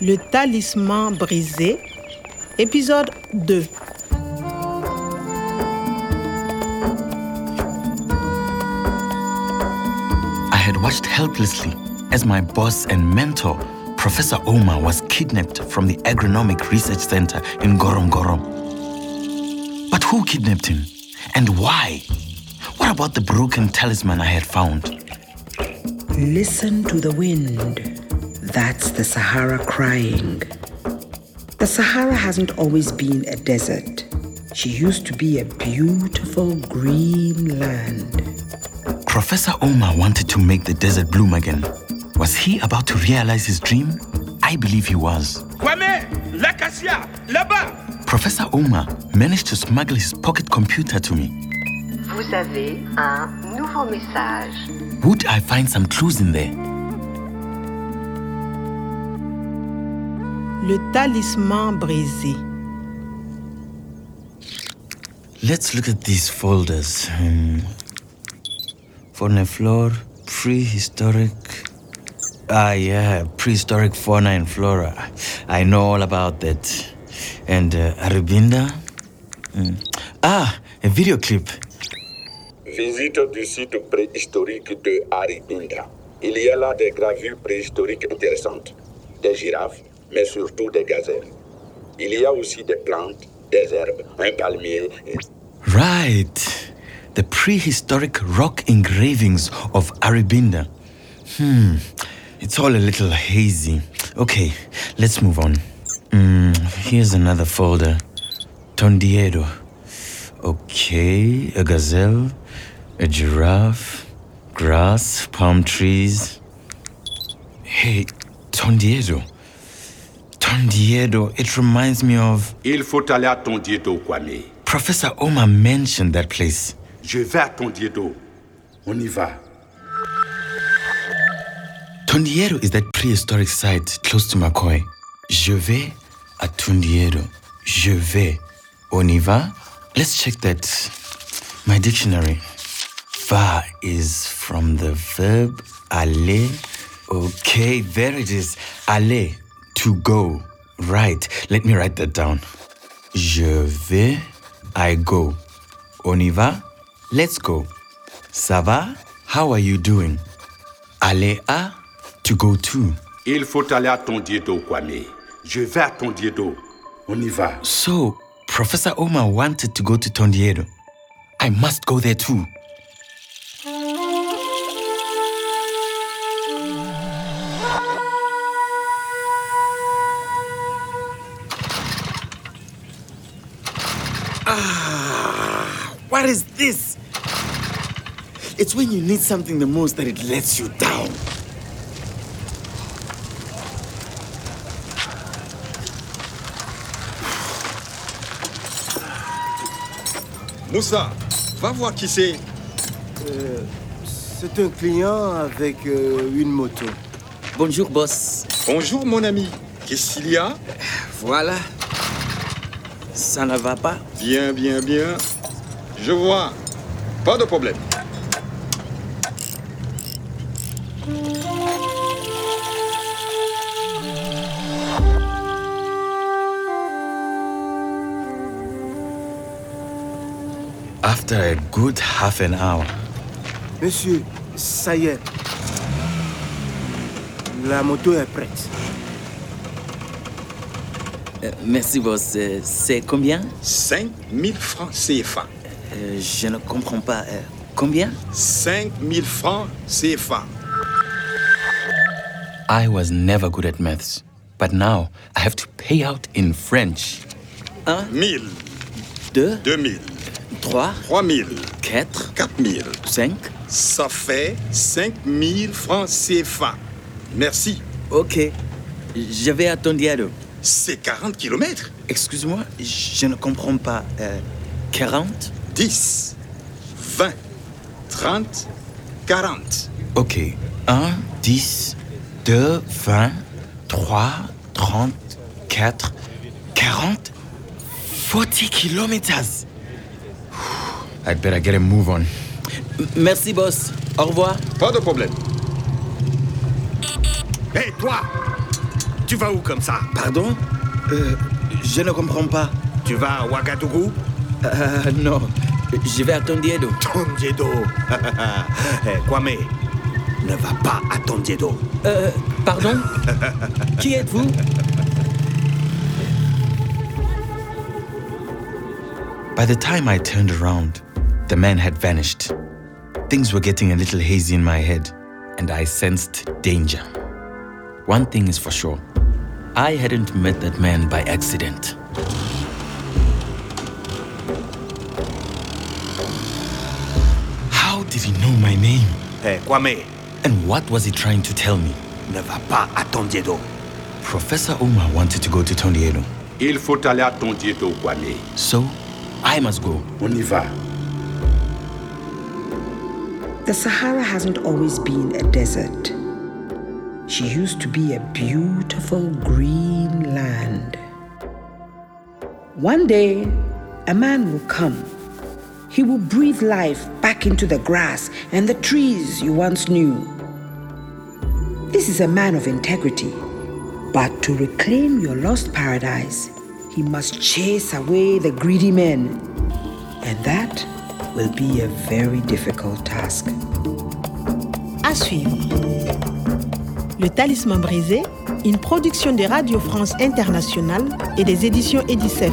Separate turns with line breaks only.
Le talisman brisé, épisode 2.
I had watched helplessly as my boss and mentor, Professor Omar, was kidnapped from the Agronomic Research Center in Gorom Gorom. But who kidnapped him? And why? What about the broken talisman I had found?
Listen to the wind. That's the Sahara crying. The Sahara hasn't always been a desert. She used to be a beautiful green land.
Professor Omar wanted to make the desert bloom again. Was he about to realize his dream? I believe he was.
Kwame, l'acacia, là-bas.
Professor Omar managed to smuggle his pocket computer to me.
Vous avez un nouveau message.
Would I find some clues in there?
Le talisman brisé.
Let's look at these folders. Um, fauna and flora, prehistoric. Ah, yeah, prehistoric fauna and flora. I know all about that. And uh, Arabinda. Mm. Ah, a video clip.
Visite du site préhistorique de Aribinda. Il y a là des gravures préhistoriques intéressantes, des girafes, mais surtout des gazelles. Il y a aussi des plantes, des herbes, un palmier.
Right. The prehistoric rock engravings of Aribinda. Hmm. It's all a little hazy. Okay, let's move on. Mm, here's another folder. Tondiédo. Okay, a gazelle, a giraffe, grass, palm trees. Hey, Tondiédo. Tondiédo, it reminds me of
Il faut aller à Tondiédo, Kwame.
Professor Omar mentioned that place.
Je vais à Tondiédo. On y va.
Tondiédo is that prehistoric site close to Markoye. Je vais à Tondiédo. Je vais. On y va? Let's check that. My dictionary. Va is from the verb aller. Okay, there it is. Aller, to go. Right. Let me write that down. Je vais, I go. On y va? Let's go. Ça va? How are you doing? Aller à, to go to.
Il faut aller à Tondiédo, Kwame. Je vais à Tondiédo. On y va.
So, Professor Omar wanted to go to Tondiédo. I must go there too. What is this? It's when you need something the most that it lets you down.
Moussa, va voir qui c'est.
C'est un client avec euh, une moto.
Bonjour, boss.
Bonjour mon ami. Qu'est-ce qu'il y a?
Voilà. Ça ne va pas
Bien, bien, bien. Je vois. Pas de problème.
After a good half an hour,
Monsieur, ça y est. La moto est prête.
Euh, Merci, boss. Euh, C'est combien?
5000 francs CFA.
Euh, Je ne comprends pas. Euh, Combien?
5000 francs CFA.
I was never good at maths, but now I have to pay out in French.
1000,
2,
2000,
3,
3000,
4,
4000.
5.
Ça fait 5000 francs CFA. Merci.
Ok. Je vais à Tondiado.
C'est 40 kilomètres.
Excuse-moi, je ne comprends pas. Euh, 40
10, 20, 30, 40.
Ok. 1, 10, 2, 20, 3, 30, 4, 40, 40 kilometers. I'd better get a move on.
Merci, boss. Au revoir.
Pas de problème. Hé, toi Tu vas où comme ça?
Pardon? Euh, Je ne comprends pas.
Tu vas à Ouagadougou?
Euh, non, je vais à Tondiédo.
Tondiédo. Eh, Kwame, ne va pas à Tondiédo.
Euh, pardon Qui êtes-vous
By the time I turned around, the man had vanished. Things were getting a little hazy in my head, and I sensed danger. One thing is for sure I hadn't met that man by accident. How did he know my name?
Eh, Kwame,
And what was he trying to tell me?
ne va pas à Tondiédo.
Professor Omar wanted to go to Tondiédo,
Il faut aller à Tondiédo, Kwame.
so I must go.
On y va.
The Sahara hasn't always been a desert. She used to be a beautiful green land. One day, a man will come. He will breathe life back into the grass and the trees you once knew. This is a man of integrity. But to reclaim your lost paradise, he must chase away the greedy men. And that will be a very difficult task.
À suivre. Le Talisman brisé, une production de Radio France Internationale et des éditions Edicef.